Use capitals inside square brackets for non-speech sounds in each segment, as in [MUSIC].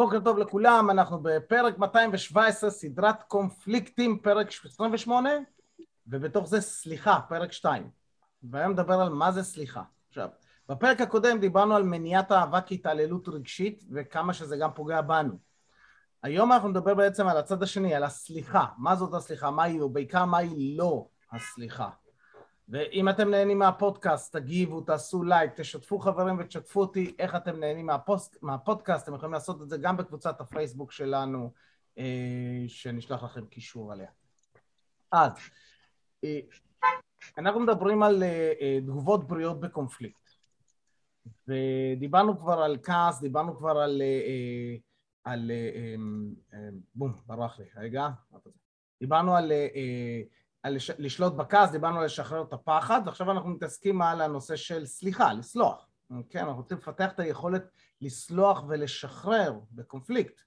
בוקר טוב לכולם, אנחנו בפרק 217, סדרת קונפליקטים, פרק 28, ובתוך זה סליחה, פרק 2. והיום נדבר על מה זה סליחה. עכשיו, בפרק הקודם דיברנו על מניעת אהבה כהתעללות רגשית, וכמה שזה גם פוגע בנו. היום אנחנו נדבר בעצם על הצד השני, על הסליחה. מה זאת הסליחה? מה היא, ובעיקר מה היא לא הסליחה. ואם אתם נהנים מהפודקאסט, תגיבו, תעשו לייק, תשתפו חברים ותשתפו אותי איך אתם נהנים מהפוסט, מהפודקאסט, אתם יכולים לעשות את זה גם בקבוצת הפייסבוק שלנו, אה, שנשלח לכם קישור עליה. אז, אה, אנחנו מדברים על אה, אה, תגובות בריאות בקונפליקט. ודיברנו כבר על כעס, דיברנו כבר על... אה, אה על... אה, אה, אה, בום, ברח לי, רגע. דיברנו על... אה, אה, לשלוט בכעס, דיברנו על לשחרר את הפחד, ועכשיו אנחנו מתעסקים על הנושא של סליחה, לסלוח. כן, אנחנו רוצים לפתח את היכולת לסלוח ולשחרר בקונפליקט,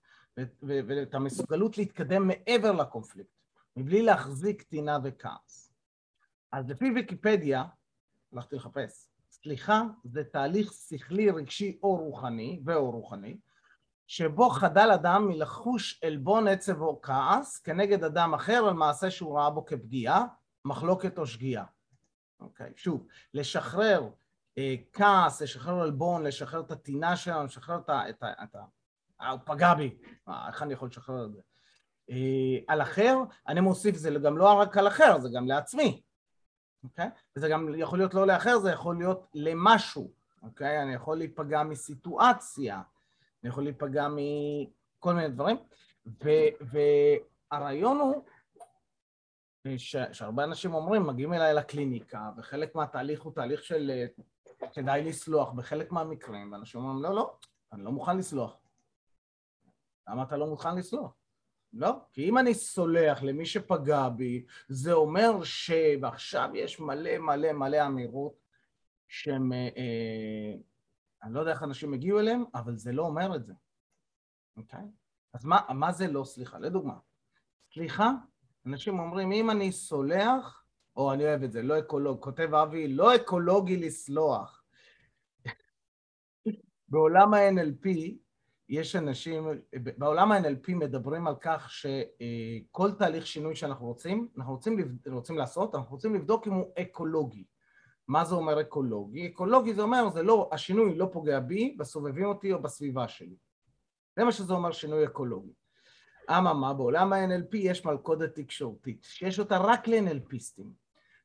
ואת המסוגלות להתקדם מעבר לקונפליקט, מבלי להחזיק טינה וכעס. אז לפי ויקיפדיה, הלכתי לחפש, סליחה זה תהליך שכלי, רגשי או רוחני, ואו רוחני, שבו חדל אדם מלחוש עלבון, עצב או כעס כנגד אדם אחר על מעשה שהוא ראה בו כפגיעה, מחלוקת או שגיאה. אוקיי, okay, שוב, לשחרר אה, כעס, לשחרר עלבון, לשחרר את הטינה שלנו, לשחרר את ה... את ה, את ה אה, הוא פגע בי, אה, איך אני יכול לשחרר את זה? אה, על אחר, אני מוסיף, זה גם לא רק על אחר, זה גם לעצמי, אוקיי? Okay? וזה גם יכול להיות לא לאחר, זה יכול להיות למשהו, אוקיי? Okay? אני יכול להיפגע מסיטואציה. אני יכול להיפגע מכל מיני דברים, ו, והרעיון הוא ש, שהרבה אנשים אומרים, מגיעים אליי לקליניקה, וחלק מהתהליך הוא תהליך של כדאי לסלוח בחלק מהמקרים, ואנשים אומרים, לא, לא, אני לא מוכן לסלוח. למה אתה לא מוכן לסלוח? לא, כי אם אני סולח למי שפגע בי, זה אומר ש... ועכשיו יש מלא מלא מלא אמירות שהן... אה, אה אני לא יודע איך אנשים הגיעו אליהם, אבל זה לא אומר את זה, אוקיי? אז מה, מה זה לא סליחה? לדוגמה, סליחה, אנשים אומרים, אם אני סולח, או אני אוהב את זה, לא אקולוג, כותב אבי, לא אקולוגי לסלוח. [LAUGHS] בעולם ה-NLP יש אנשים, בעולם ה-NLP מדברים על כך שכל תהליך שינוי שאנחנו רוצים, אנחנו רוצים, רוצים לעשות, אנחנו רוצים לבדוק אם הוא אקולוגי. מה זה אומר אקולוגי? אקולוגי זה אומר, זה לא, השינוי לא פוגע בי, בסובבים אותי או בסביבה שלי. זה מה שזה אומר שינוי אקולוגי. אממה, בעולם ה-NLP יש מלכודת תקשורתית, שיש אותה רק ל-NLPיסטים,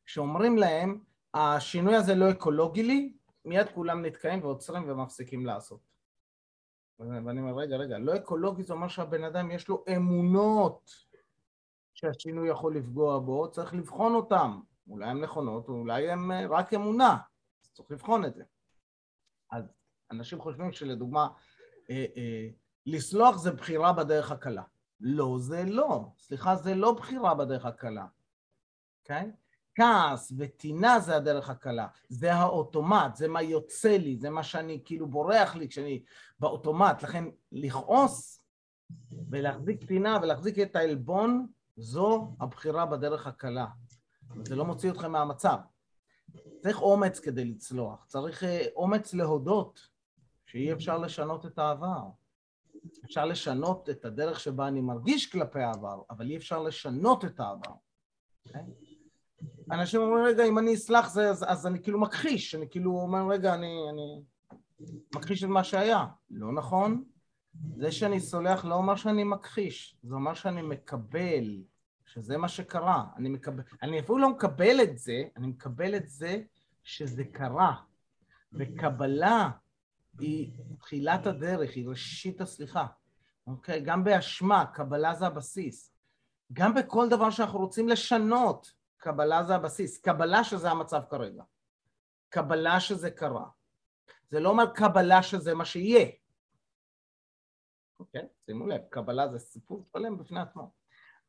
שאומרים להם, השינוי הזה לא אקולוגי לי, מיד כולם נתקעים ועוצרים ומפסיקים לעשות. ואני אומר, רגע, רגע, לא אקולוגי זה אומר שהבן אדם יש לו אמונות שהשינוי יכול לפגוע בו, צריך לבחון אותם. אולי הן נכונות, אולי הן אה, רק אמונה, אז צריך לבחון את זה. אז אנשים חושבים שלדוגמה, אה, אה, לסלוח זה בחירה בדרך הקלה. לא, זה לא. סליחה, זה לא בחירה בדרך הקלה, אוקיי? Okay? כעס וטינה זה הדרך הקלה, זה האוטומט, זה מה יוצא לי, זה מה שאני כאילו בורח לי כשאני באוטומט, לכן לכעוס ולהחזיק טינה ולהחזיק את העלבון זו הבחירה בדרך הקלה. זה לא מוציא אתכם מהמצב. צריך אומץ כדי לצלוח, צריך אה, אומץ להודות שאי אפשר לשנות את העבר. אפשר לשנות את הדרך שבה אני מרגיש כלפי העבר, אבל אי אפשר לשנות את העבר. אוקיי? אנשים אומרים, רגע, אם אני אסלח זה, אז, אז אני כאילו מכחיש, אני כאילו אומר, רגע, אני, אני מכחיש את מה שהיה. לא נכון. זה שאני סולח לא אומר שאני מכחיש, זה אומר שאני מקבל שזה מה שקרה. אני, מקבל, אני אפילו לא מקבל את זה, אני מקבל את זה שזה קרה. וקבלה היא תחילת הדרך, היא ראשית הסליחה. אוקיי? גם באשמה, קבלה זה הבסיס. גם בכל דבר שאנחנו רוצים לשנות, קבלה זה הבסיס. קבלה שזה המצב כרגע. קבלה שזה קרה. זה לא אומר קבלה שזה מה שיהיה. אוקיי? שימו לב, קבלה זה סיפור שלם בפני עצמו.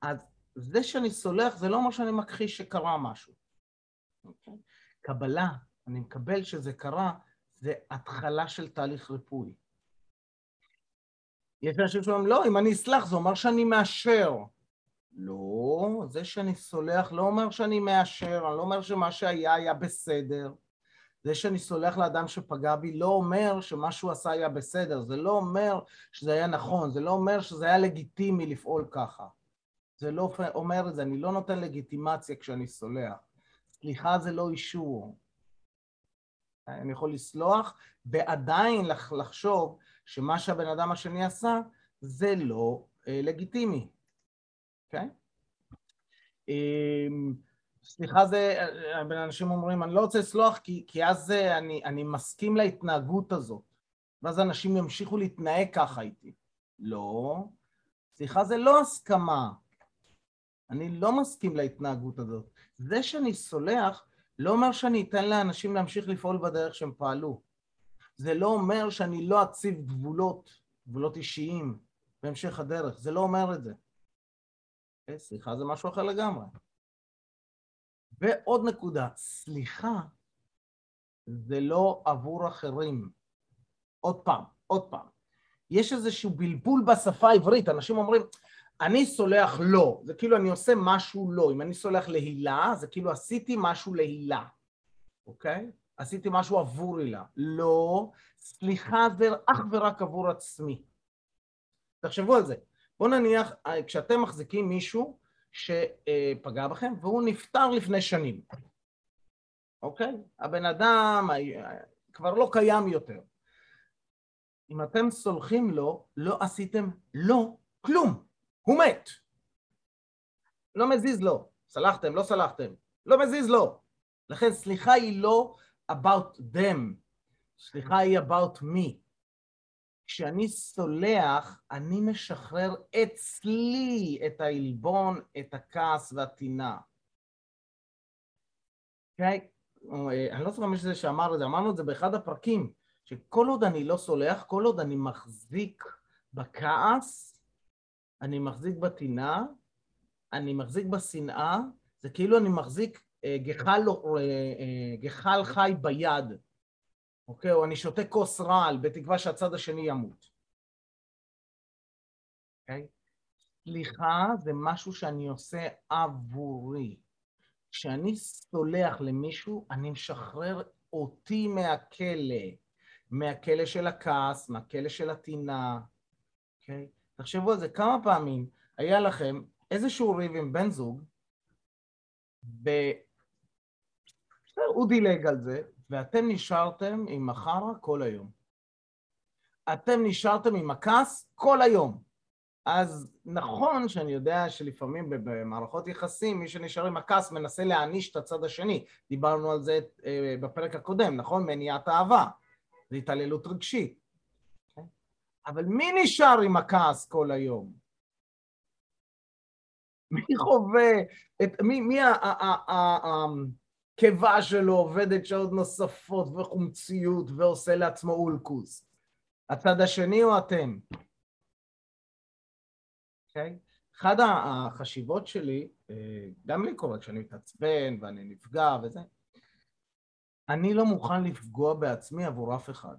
אז זה שאני סולח זה לא אומר שאני מכחיש שקרה משהו. Okay? אוקיי? קבלה, אני מקבל שזה קרה, זה התחלה של תהליך ריפוי. יש אנשים שאומרים, לא, אם אני אסלח זה אומר שאני מאשר. לא, זה שאני סולח לא אומר שאני מאשר, אני לא אומר שמה שהיה היה בסדר. זה שאני סולח לאדם שפגע בי לא אומר שמה שהוא עשה היה בסדר, זה לא אומר שזה היה נכון, זה לא אומר שזה היה לגיטימי לפעול ככה. זה לא אומר את זה, אני לא נותן לגיטימציה כשאני סולח. סליחה זה לא אישור. אני יכול לסלוח ועדיין לחשוב שמה שהבן אדם השני עשה זה לא אה, לגיטימי, אוקיי? Okay? אה, סליחה זה, אנשים אומרים, אני לא רוצה לסלוח כי, כי אז אני, אני מסכים להתנהגות הזאת, ואז אנשים ימשיכו להתנהג ככה איתי. לא, סליחה זה לא הסכמה, אני לא מסכים להתנהגות הזאת. זה שאני סולח לא אומר שאני אתן לאנשים להמשיך לפעול בדרך שהם פעלו. זה לא אומר שאני לא אציב גבולות, גבולות אישיים בהמשך הדרך, זה לא אומר את זה. Okay, סליחה זה משהו אחר לגמרי. ועוד נקודה, סליחה זה לא עבור אחרים. עוד פעם, עוד פעם. יש איזשהו בלבול בשפה העברית, אנשים אומרים, אני סולח לא, זה כאילו אני עושה משהו לא, אם אני סולח להילה, זה כאילו עשיתי משהו להילה, אוקיי? עשיתי משהו עבור הילה. לא, סליחה זה אך ורק עבור עצמי. תחשבו על זה. בואו נניח, כשאתם מחזיקים מישהו שפגע בכם והוא נפטר לפני שנים, אוקיי? הבן אדם כבר לא קיים יותר. אם אתם סולחים לו, לא עשיתם לא כלום. הוא מת. לא מזיז לו. סלחתם, לא סלחתם. לא מזיז לו. לכן סליחה היא לא about them, סליחה היא about me. כשאני סולח, אני משחרר אצלי את העלבון, את הכעס והטינה. אוקיי? Okay? אני לא זוכר מי שזה שאמר את זה, אמרנו את זה באחד הפרקים, שכל עוד אני לא סולח, כל עוד אני מחזיק בכעס, אני מחזיק בטינה, אני מחזיק בשנאה, זה כאילו אני מחזיק אה, גחל, אה, אה, גחל חי ביד, אוקיי? או אני שותה כוס רעל בתקווה שהצד השני ימות. אוקיי? סליחה זה משהו שאני עושה עבורי. כשאני סולח למישהו, אני משחרר אותי מהכלא, מהכלא של הכעס, מהכלא של הטינה, אוקיי? Okay? תחשבו על זה, כמה פעמים היה לכם איזשהו ריב עם בן זוג, והוא דילג על זה, ואתם נשארתם עם החרא כל היום. אתם נשארתם עם הכעס כל היום. אז נכון שאני יודע שלפעמים במערכות יחסים מי שנשאר עם הכעס מנסה להעניש את הצד השני. דיברנו על זה אה, בפרק הקודם, נכון? מניעת אהבה. זה התעללות רגשית. אבל מי נשאר עם הכעס כל היום? מי חווה את... מי, מי הקיבה שלו עובדת שעות נוספות וחומציות ועושה לעצמו אולקוס? הצד השני או אתם? אוקיי? Okay? אחת החשיבות שלי, אה, גם לי קורה כשאני מתעצבן ואני נפגע וזה, אני לא מוכן לפגוע בעצמי עבור אף אחד.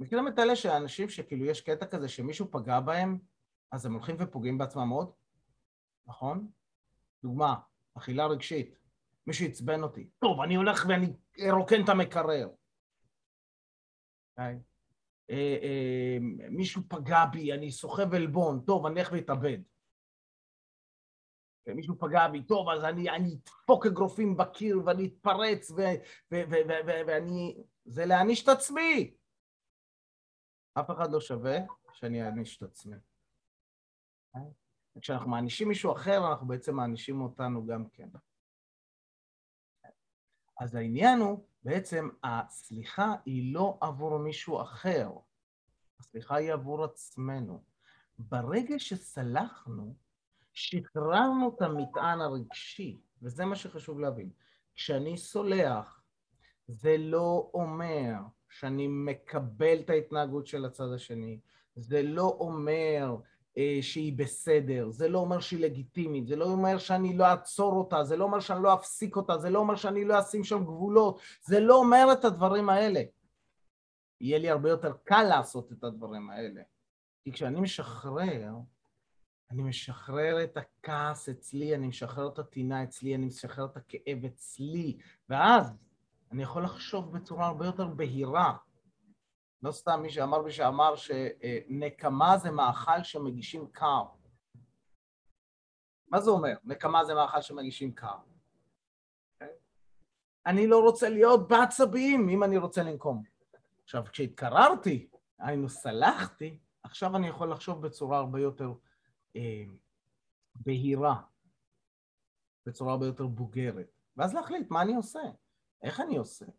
מכירים את אלה שהאנשים שכאילו יש קטע כזה שמישהו פגע בהם, אז הם הולכים ופוגעים בעצמם עוד? נכון? דוגמה, אכילה רגשית. מישהו עצבן אותי. טוב, אני הולך ואני ארוקן את המקרר. Okay. אה, אה, מישהו פגע בי, אני סוחב עלבון, טוב, אני אלך ואתאבד. מישהו פגע בי, טוב, אז אני אדפוק אגרופים בקיר ואני אתפרץ ואני... זה להעניש את עצמי. אף אחד לא שווה שאני אעניש את עצמי. כשאנחנו מענישים מישהו אחר, אנחנו בעצם מענישים אותנו גם כן. אז העניין הוא, בעצם הסליחה היא לא עבור מישהו אחר, הסליחה היא עבור עצמנו. ברגע שסלחנו, שחררנו את המטען הרגשי, וזה מה שחשוב להבין. כשאני סולח, זה לא אומר שאני מקבל את ההתנהגות של הצד השני, זה לא אומר אה, שהיא בסדר, זה לא אומר שהיא לגיטימית, זה לא אומר שאני לא אעצור אותה, זה לא אומר שאני לא אפסיק אותה, זה לא אומר שאני לא אשים שם גבולות, זה לא אומר את הדברים האלה. יהיה לי הרבה יותר קל לעשות את הדברים האלה. כי כשאני משחרר, אני משחרר את הכעס אצלי, אני משחרר את הטינה אצלי, אני משחרר את הכאב אצלי, ואז אני יכול לחשוב בצורה הרבה יותר בהירה. לא סתם מי שאמר מי שאמר שנקמה זה מאכל שמגישים קר. מה זה אומר? נקמה זה מאכל שמגישים קר. אני לא רוצה להיות בעצבים אם אני רוצה לנקום. עכשיו, כשהתקררתי, היינו סלחתי, עכשיו אני יכול לחשוב בצורה הרבה יותר אה, בהירה, בצורה הרבה יותר בוגרת, ואז להחליט מה אני עושה, איך אני עושה. Okay?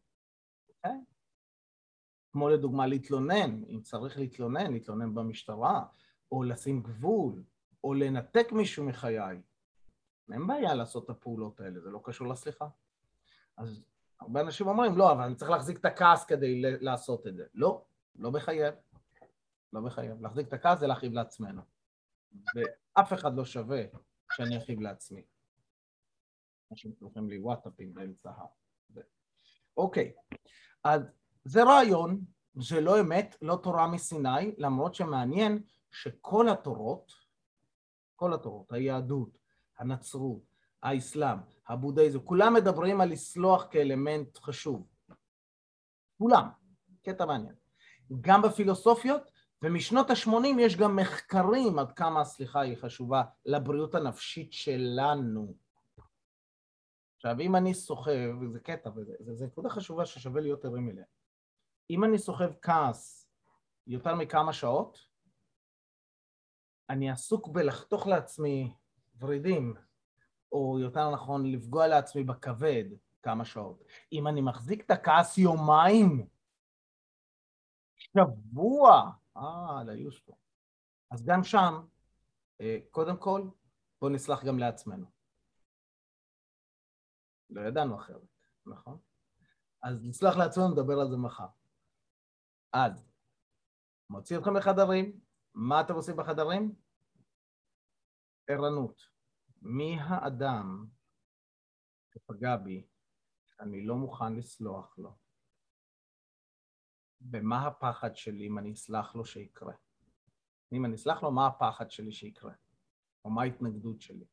אוקיי? כמו לדוגמה להתלונן, אם צריך להתלונן, להתלונן במשטרה, או לשים גבול, או לנתק מישהו מחיי. אין בעיה לעשות את הפעולות האלה, זה לא קשור לסליחה. אז הרבה אנשים אומרים, לא, אבל אני צריך להחזיק את הכעס כדי לעשות את זה. לא, לא מחייב. לא מחייב. להחזיק את הכעס זה להכאיב לעצמנו. ואף אחד לא שווה שאני אכאיב לעצמי. אנשים שולחים לי וואטאפים באמצע ה... אוקיי, אז זה רעיון, זה לא אמת, לא תורה מסיני, למרות שמעניין שכל התורות, כל התורות, היהדות, הנצרות, האסלאם, הבודהיזם, כולם מדברים על לסלוח כאלמנט חשוב. כולם, קטע מעניין. גם בפילוסופיות, ומשנות ה-80 יש גם מחקרים עד כמה הסליחה היא חשובה לבריאות הנפשית שלנו. עכשיו, אם אני סוחב, וזה קטע, וזו נקודה חשובה ששווה להיות ערים אליה. אם אני סוחב כעס יותר מכמה שעות, אני עסוק בלחתוך לעצמי ורידים, או יותר נכון, לפגוע לעצמי בכבד כמה שעות. אם אני מחזיק את הכעס יומיים, שבוע, אה, ליוש פה. אז גם שם, אה, קודם כל, בואו נסלח גם לעצמנו. לא ידענו אחרת, נכון? אז נסלח לעצמנו, נדבר על זה מחר. אז, מוציא אתכם לחדרים, מה אתם עושים בחדרים? ערנות. מי האדם שפגע בי שאני לא מוכן לסלוח לו? ומה הפחד שלי אם אני אסלח לו שיקרה? אם אני אסלח לו, מה הפחד שלי שיקרה? או מה ההתנגדות שלי?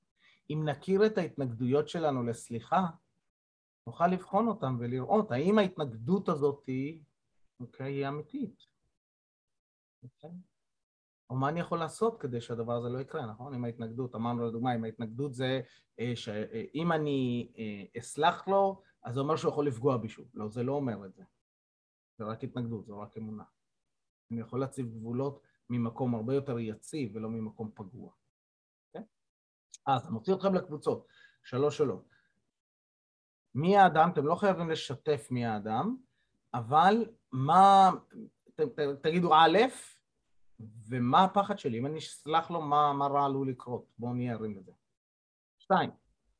אם נכיר את ההתנגדויות שלנו לסליחה, נוכל לבחון אותם ולראות האם ההתנגדות הזאת היא, אוקיי, היא אמיתית. אוקיי? או מה אני יכול לעשות כדי שהדבר הזה לא יקרה, נכון? עם ההתנגדות, אמרנו לדוגמה, אם ההתנגדות זה אה, שאם אני אה, אסלח לו, אז זה אומר שהוא יכול לפגוע בי שוב. לא, זה לא אומר את זה. זה רק התנגדות, זה רק אמונה. אני יכול להציב גבולות ממקום הרבה יותר יציב ולא ממקום פגוע. Okay? אוקיי? אז אני מוציא אתכם לקבוצות, שלוש שלוש. מי האדם? אתם לא חייבים לשתף מי האדם, אבל מה, ת, ת, תגידו א', ומה הפחד שלי? אם אני אסלח לו, מה, מה רע עלול לקרות? בואו נהיה ערים לזה. שתיים,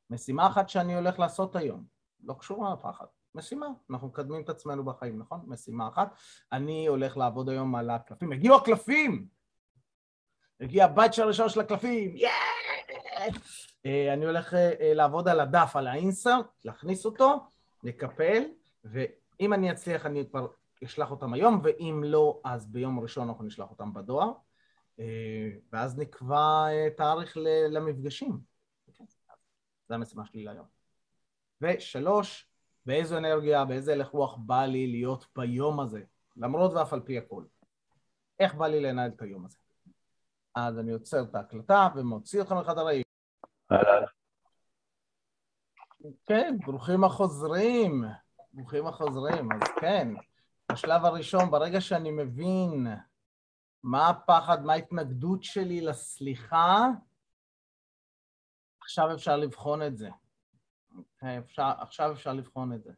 משימה אחת שאני הולך לעשות היום, לא קשורה לפחד. משימה, אנחנו מקדמים את עצמנו בחיים, נכון? משימה אחת. אני הולך לעבוד היום על הקלפים. הגיעו הקלפים! הגיע הבית הראשון של הקלפים, אה, אני הולך אה, לעבוד על הדף, על האינסרט, להכניס אותו, לקפל, ואם אני אצליח אני כבר אשלח אותם היום, ואם לא, אז ביום ראשון אנחנו נשלח אותם בדואר, אה, ואז נקבע תאריך למפגשים. זו המשימה שלי להיום. ושלוש, באיזו אנרגיה, באיזה הלך רוח בא לי להיות ביום הזה, למרות ואף על פי הכל. איך בא לי לנהל את היום הזה. אז אני עוצר את ההקלטה ומוציא אתכם לחדרים. כן, ברוכים החוזרים, ברוכים החוזרים, אז כן, בשלב הראשון, ברגע שאני מבין מה הפחד, מה ההתנגדות שלי לסליחה, עכשיו אפשר לבחון את זה. אפשר, עכשיו אפשר לבחון את זה.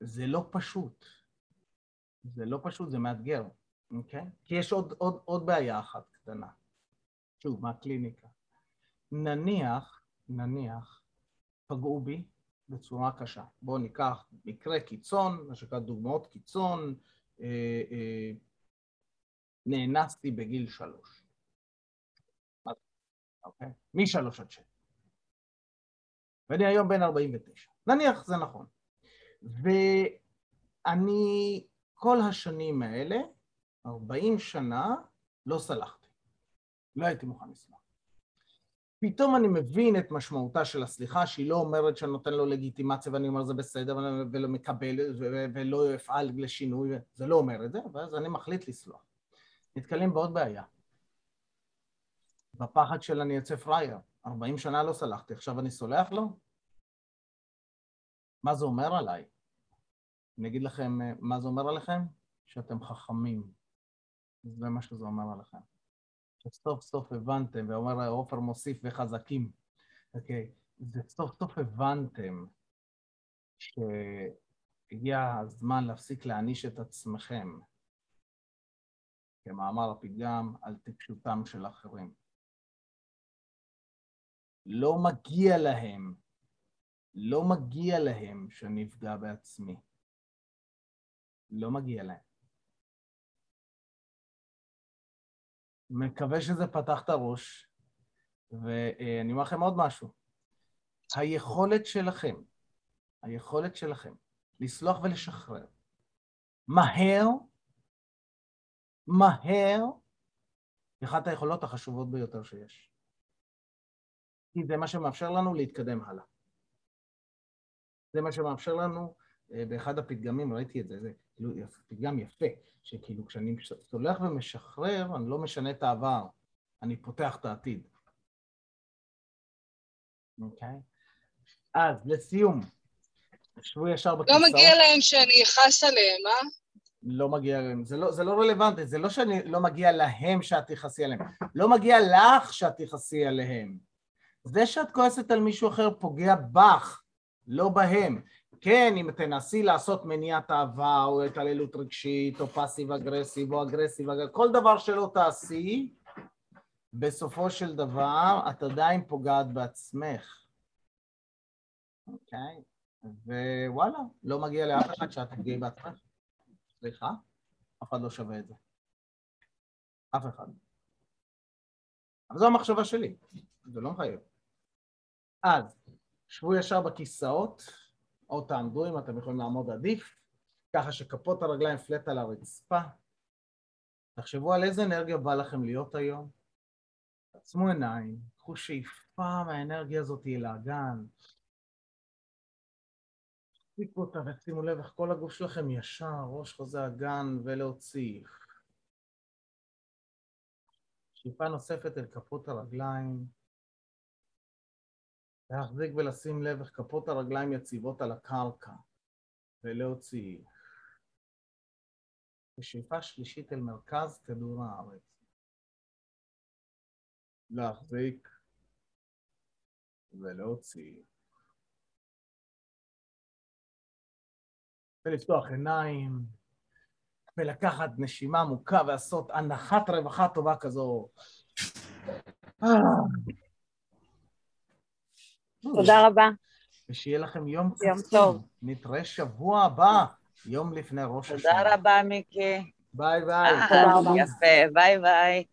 זה לא פשוט. זה לא פשוט, זה מאתגר, אוקיי? כי יש עוד, עוד, עוד בעיה אחת קטנה. שוב, מהקליניקה. נניח, נניח, פגעו בי בצורה קשה. בואו ניקח מקרה קיצון, מה שנקרא דוגמאות קיצון, אה, אה, נאנסתי בגיל שלוש. אוקיי? משלוש עד שש. ואני היום בן 49. נניח זה נכון. ואני כל השנים האלה, 40 שנה, לא סלחתי. לא הייתי מוכן לסלוח. פתאום אני מבין את משמעותה של הסליחה, שהיא לא אומרת שאני נותן לו לגיטימציה ואני אומר זה בסדר ולא מקבל ולא אפעל לשינוי, זה לא אומר את זה, ואז אני מחליט לסלוח. נתקלים בעוד בעיה. בפחד של אני אצא פראייר. 40 שנה לא סלחתי, עכשיו אני סולח לו? מה זה אומר עליי? אני אגיד לכם מה זה אומר עליכם? שאתם חכמים. זה מה שזה אומר עליכם. שסוף סוף הבנתם, ואומר עופר מוסיף וחזקים, אוקיי? זה סוף סוף הבנתם שהגיע הזמן להפסיק להעניש את עצמכם, כמאמר הפתגם, על טיפשותם של אחרים. לא מגיע להם, לא מגיע להם שאני אפגע בעצמי. לא מגיע להם. מקווה שזה פתח את הראש, ואני אומר לכם עוד משהו. היכולת שלכם, היכולת שלכם לסלוח ולשחרר מהר, מהר, היא אחת היכולות החשובות ביותר שיש. כי זה מה שמאפשר לנו להתקדם הלאה. זה מה שמאפשר לנו, באחד הפתגמים ראיתי את זה, זה כאילו פתגם יפה, שכאילו כשאני סולח ומשחרר, אני לא משנה את העבר, אני פותח את העתיד. אוקיי? Okay. אז לסיום, שבו ישר בכיסאות. לא מגיע להם שאני אכעס עליהם, אה? לא מגיע להם, זה לא, זה לא רלוונטי, זה לא שאני לא מגיע להם שאת תכעסי עליהם, לא מגיע לך שאת תכעסי עליהם. זה שאת כועסת על מישהו אחר פוגע בך, לא בהם. כן, אם תנסי לעשות מניעת אהבה או התעללות רגשית או פאסיב אגרסיב או אגרסיב, כל דבר שלא תעשי, בסופו של דבר את עדיין פוגעת בעצמך. אוקיי? ווואלה, לא מגיע לאף אחד שאת תפגעי בעצמך. סליחה? אף אחד לא שווה את זה. אף אחד. אבל זו המחשבה שלי, זה לא מחייב. אז, שבו ישר בכיסאות. או תעמדו אם אתם יכולים לעמוד עדיף, ככה שכפות הרגליים פלט על הרצפה. תחשבו על איזה אנרגיה בא לכם להיות היום. תעצמו עיניים, קחו שאיפה מהאנרגיה הזאת אל האגן. תפסיקו אותה ושימו לב איך כל הגוף שלכם ישר, ראש חוזה אגן ולהוציא. שאיפה נוספת אל כפות הרגליים. להחזיק ולשים לב איך כפות הרגליים יציבות על הקרקע ולהוציא. ושאיפה שלישית אל מרכז כדור הארץ. להחזיק ולהוציא. ולפתוח עיניים, ולקחת נשימה עמוקה ולעשות אנחת רווחה טובה כזו. תודה רבה. ושיהיה לכם יום קצר. יום טוב. נתראה שבוע הבא, יום לפני ראש השנה. תודה רבה, מיקי. ביי ביי. יפה, ביי ביי.